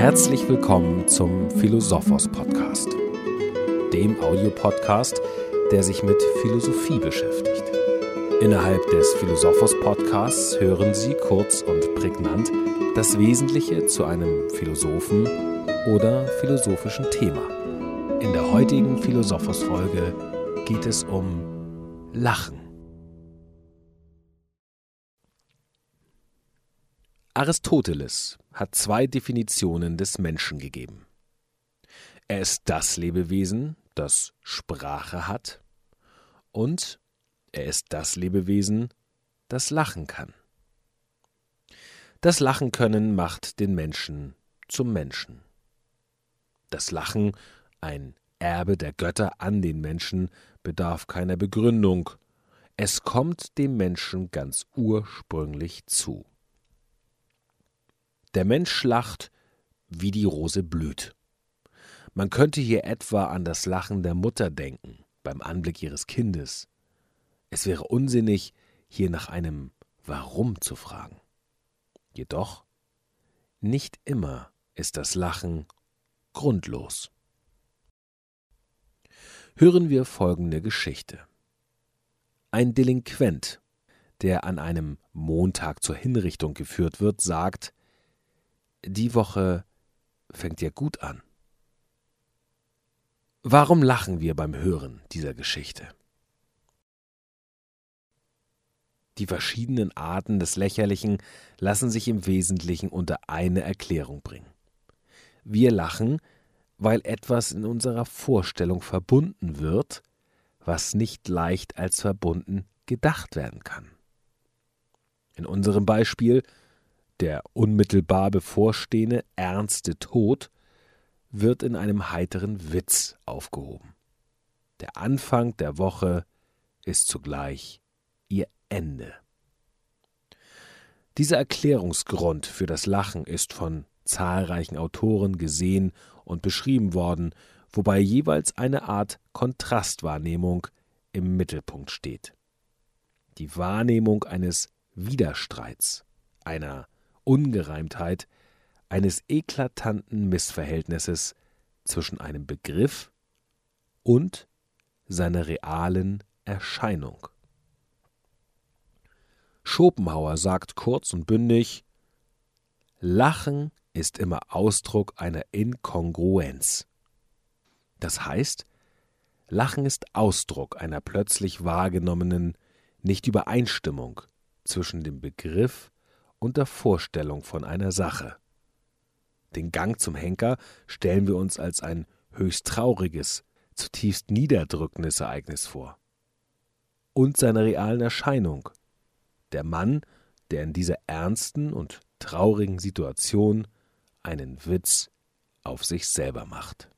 Herzlich willkommen zum Philosophos Podcast, dem Audiopodcast, der sich mit Philosophie beschäftigt. Innerhalb des Philosophos Podcasts hören Sie kurz und prägnant das Wesentliche zu einem Philosophen oder philosophischen Thema. In der heutigen Philosophos Folge geht es um Lachen. Aristoteles hat zwei Definitionen des Menschen gegeben. Er ist das Lebewesen, das Sprache hat, und er ist das Lebewesen, das lachen kann. Das Lachen können macht den Menschen zum Menschen. Das Lachen, ein Erbe der Götter an den Menschen, bedarf keiner Begründung. Es kommt dem Menschen ganz ursprünglich zu. Der Mensch lacht, wie die Rose blüht. Man könnte hier etwa an das Lachen der Mutter denken, beim Anblick ihres Kindes. Es wäre unsinnig, hier nach einem Warum zu fragen. Jedoch, nicht immer ist das Lachen grundlos. Hören wir folgende Geschichte. Ein Delinquent, der an einem Montag zur Hinrichtung geführt wird, sagt, die Woche fängt ja gut an. Warum lachen wir beim Hören dieser Geschichte? Die verschiedenen Arten des Lächerlichen lassen sich im Wesentlichen unter eine Erklärung bringen. Wir lachen, weil etwas in unserer Vorstellung verbunden wird, was nicht leicht als verbunden gedacht werden kann. In unserem Beispiel der unmittelbar bevorstehende ernste Tod wird in einem heiteren Witz aufgehoben. Der Anfang der Woche ist zugleich ihr Ende. Dieser Erklärungsgrund für das Lachen ist von zahlreichen Autoren gesehen und beschrieben worden, wobei jeweils eine Art Kontrastwahrnehmung im Mittelpunkt steht. Die Wahrnehmung eines Widerstreits, einer Ungereimtheit eines eklatanten Missverhältnisses zwischen einem Begriff und seiner realen Erscheinung. Schopenhauer sagt kurz und bündig Lachen ist immer Ausdruck einer Inkongruenz. Das heißt, Lachen ist Ausdruck einer plötzlich wahrgenommenen Nichtübereinstimmung zwischen dem Begriff und der Vorstellung von einer Sache. Den Gang zum Henker stellen wir uns als ein höchst trauriges, zutiefst niederdrückendes Ereignis vor. Und seine realen Erscheinung. Der Mann, der in dieser ernsten und traurigen Situation einen Witz auf sich selber macht.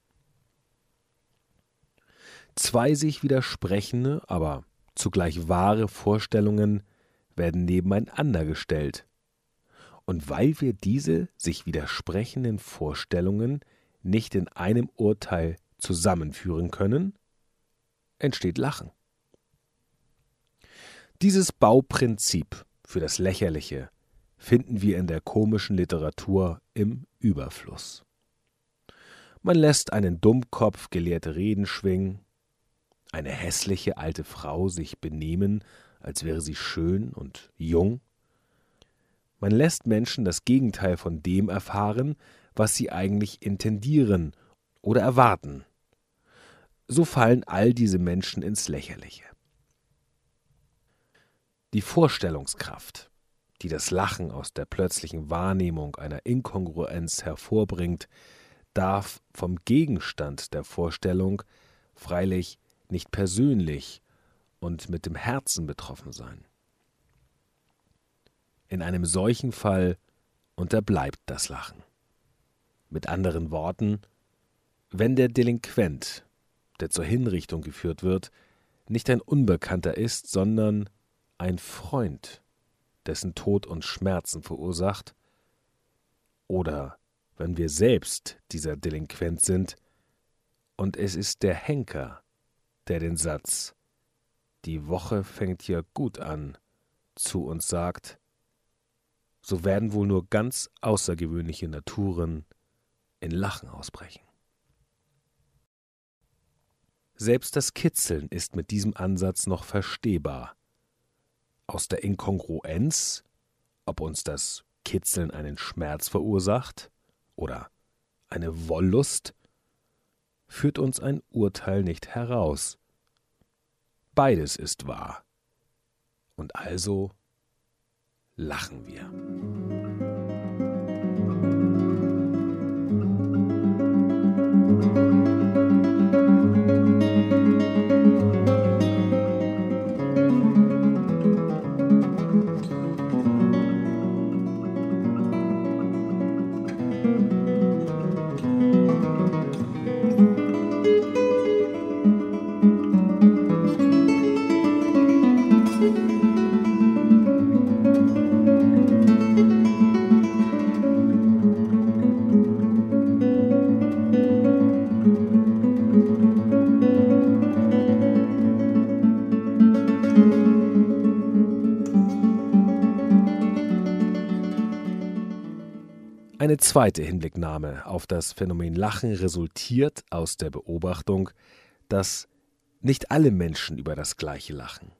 Zwei sich widersprechende, aber zugleich wahre Vorstellungen werden nebeneinander gestellt, und weil wir diese sich widersprechenden Vorstellungen nicht in einem Urteil zusammenführen können, entsteht Lachen. Dieses Bauprinzip für das Lächerliche finden wir in der komischen Literatur im Überfluss. Man lässt einen Dummkopf gelehrte Reden schwingen, eine hässliche alte Frau sich benehmen, als wäre sie schön und jung, man lässt Menschen das Gegenteil von dem erfahren, was sie eigentlich intendieren oder erwarten. So fallen all diese Menschen ins Lächerliche. Die Vorstellungskraft, die das Lachen aus der plötzlichen Wahrnehmung einer Inkongruenz hervorbringt, darf vom Gegenstand der Vorstellung freilich nicht persönlich und mit dem Herzen betroffen sein. In einem solchen Fall unterbleibt das Lachen. Mit anderen Worten, wenn der Delinquent, der zur Hinrichtung geführt wird, nicht ein Unbekannter ist, sondern ein Freund, dessen Tod uns Schmerzen verursacht, oder wenn wir selbst dieser Delinquent sind, und es ist der Henker, der den Satz Die Woche fängt ja gut an zu uns sagt, so werden wohl nur ganz außergewöhnliche Naturen in Lachen ausbrechen. Selbst das Kitzeln ist mit diesem Ansatz noch verstehbar. Aus der Inkongruenz, ob uns das Kitzeln einen Schmerz verursacht oder eine Wollust, führt uns ein Urteil nicht heraus. Beides ist wahr. Und also lachen wir. Eine zweite Hinblicknahme auf das Phänomen Lachen resultiert aus der Beobachtung, dass nicht alle Menschen über das gleiche lachen.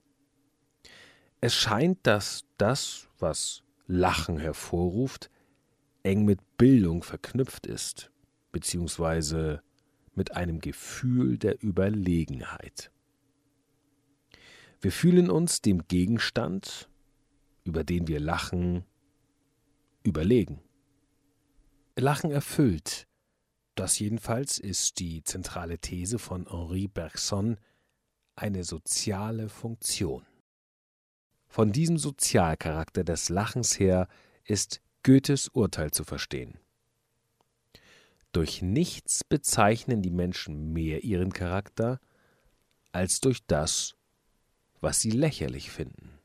Es scheint, dass das, was Lachen hervorruft, eng mit Bildung verknüpft ist, beziehungsweise mit einem Gefühl der Überlegenheit. Wir fühlen uns dem Gegenstand, über den wir lachen, überlegen. Lachen erfüllt. Das jedenfalls ist die zentrale These von Henri Bergson, eine soziale Funktion. Von diesem Sozialcharakter des Lachens her ist Goethes Urteil zu verstehen. Durch nichts bezeichnen die Menschen mehr ihren Charakter als durch das, was sie lächerlich finden.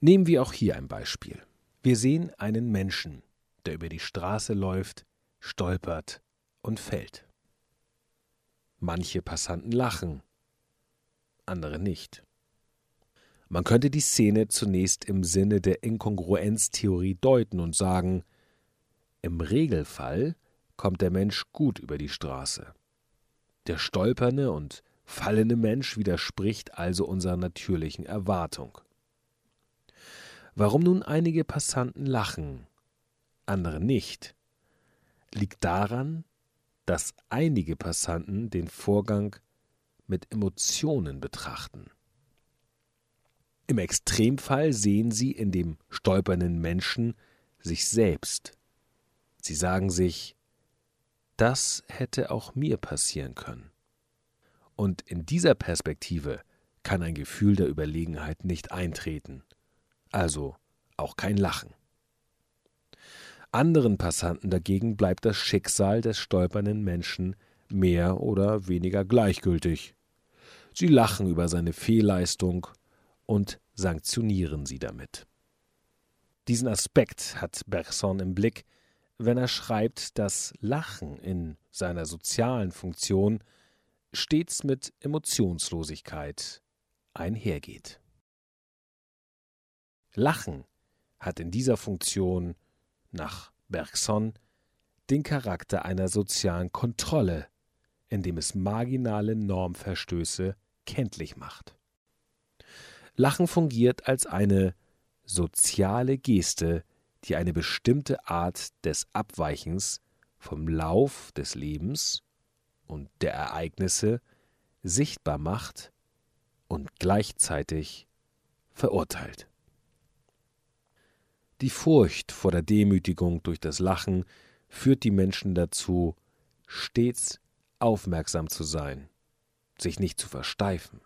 Nehmen wir auch hier ein Beispiel. Wir sehen einen Menschen, der über die Straße läuft, stolpert und fällt. Manche Passanten lachen, andere nicht. Man könnte die Szene zunächst im Sinne der Inkongruenztheorie deuten und sagen, im Regelfall kommt der Mensch gut über die Straße. Der stolpernde und fallende Mensch widerspricht also unserer natürlichen Erwartung. Warum nun einige Passanten lachen, andere nicht, liegt daran, dass einige Passanten den Vorgang mit Emotionen betrachten. Im Extremfall sehen sie in dem stolpernden Menschen sich selbst. Sie sagen sich, das hätte auch mir passieren können. Und in dieser Perspektive kann ein Gefühl der Überlegenheit nicht eintreten also auch kein Lachen. Anderen Passanten dagegen bleibt das Schicksal des stolpernden Menschen mehr oder weniger gleichgültig. Sie lachen über seine Fehlleistung und sanktionieren sie damit. Diesen Aspekt hat Bergson im Blick, wenn er schreibt, dass Lachen in seiner sozialen Funktion stets mit Emotionslosigkeit einhergeht. Lachen hat in dieser Funktion nach Bergson den Charakter einer sozialen Kontrolle, indem es marginale Normverstöße kenntlich macht. Lachen fungiert als eine soziale Geste, die eine bestimmte Art des Abweichens vom Lauf des Lebens und der Ereignisse sichtbar macht und gleichzeitig verurteilt. Die Furcht vor der Demütigung durch das Lachen führt die Menschen dazu, stets aufmerksam zu sein, sich nicht zu versteifen,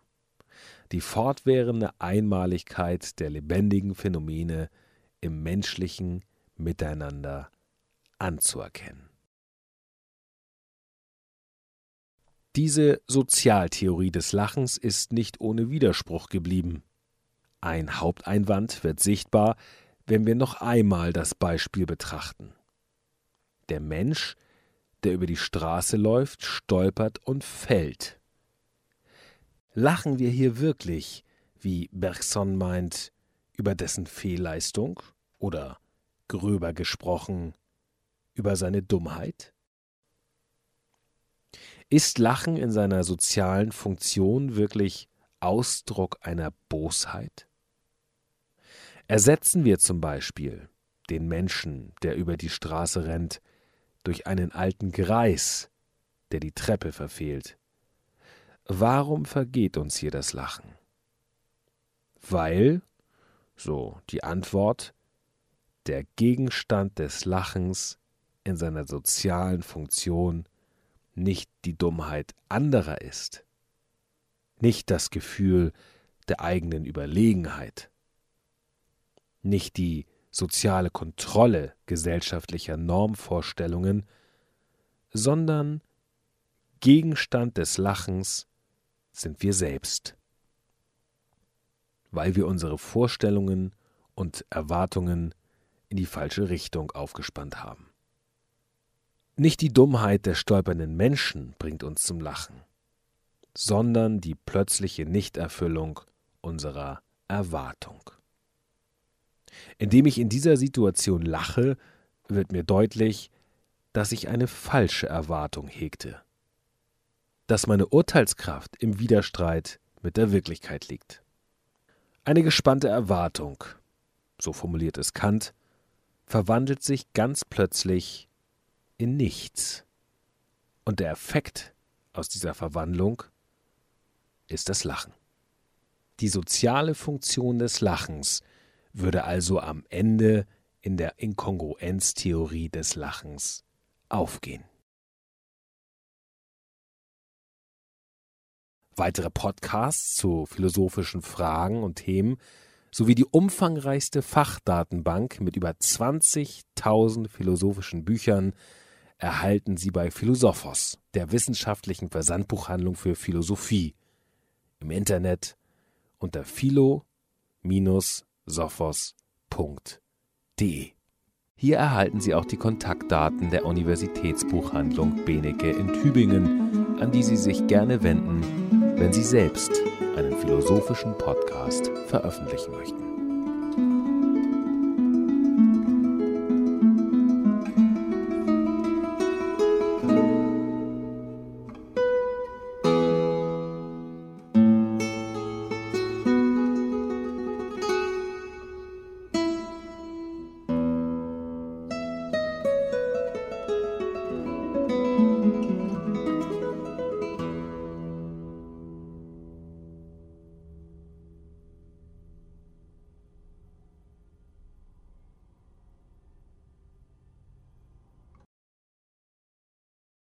die fortwährende Einmaligkeit der lebendigen Phänomene im menschlichen Miteinander anzuerkennen. Diese Sozialtheorie des Lachens ist nicht ohne Widerspruch geblieben. Ein Haupteinwand wird sichtbar, wenn wir noch einmal das Beispiel betrachten. Der Mensch, der über die Straße läuft, stolpert und fällt. Lachen wir hier wirklich, wie Bergson meint, über dessen Fehlleistung oder gröber gesprochen über seine Dummheit? Ist Lachen in seiner sozialen Funktion wirklich Ausdruck einer Bosheit? Ersetzen wir zum Beispiel den Menschen, der über die Straße rennt, durch einen alten Greis, der die Treppe verfehlt. Warum vergeht uns hier das Lachen? Weil, so die Antwort, der Gegenstand des Lachens in seiner sozialen Funktion nicht die Dummheit anderer ist, nicht das Gefühl der eigenen Überlegenheit, nicht die soziale Kontrolle gesellschaftlicher Normvorstellungen, sondern Gegenstand des Lachens sind wir selbst, weil wir unsere Vorstellungen und Erwartungen in die falsche Richtung aufgespannt haben. Nicht die Dummheit der stolpernden Menschen bringt uns zum Lachen, sondern die plötzliche Nichterfüllung unserer Erwartung. Indem ich in dieser Situation lache, wird mir deutlich, dass ich eine falsche Erwartung hegte, dass meine Urteilskraft im Widerstreit mit der Wirklichkeit liegt. Eine gespannte Erwartung, so formuliert es Kant, verwandelt sich ganz plötzlich in nichts. Und der Effekt aus dieser Verwandlung ist das Lachen. Die soziale Funktion des Lachens würde also am Ende in der Inkongruenztheorie des Lachens aufgehen. Weitere Podcasts zu philosophischen Fragen und Themen sowie die umfangreichste Fachdatenbank mit über 20.000 philosophischen Büchern erhalten Sie bei Philosophos, der wissenschaftlichen Versandbuchhandlung für Philosophie, im Internet unter philo-sophos.de. Hier erhalten Sie auch die Kontaktdaten der Universitätsbuchhandlung Benecke in Tübingen, an die Sie sich gerne wenden, wenn Sie selbst einen philosophischen Podcast veröffentlichen möchten.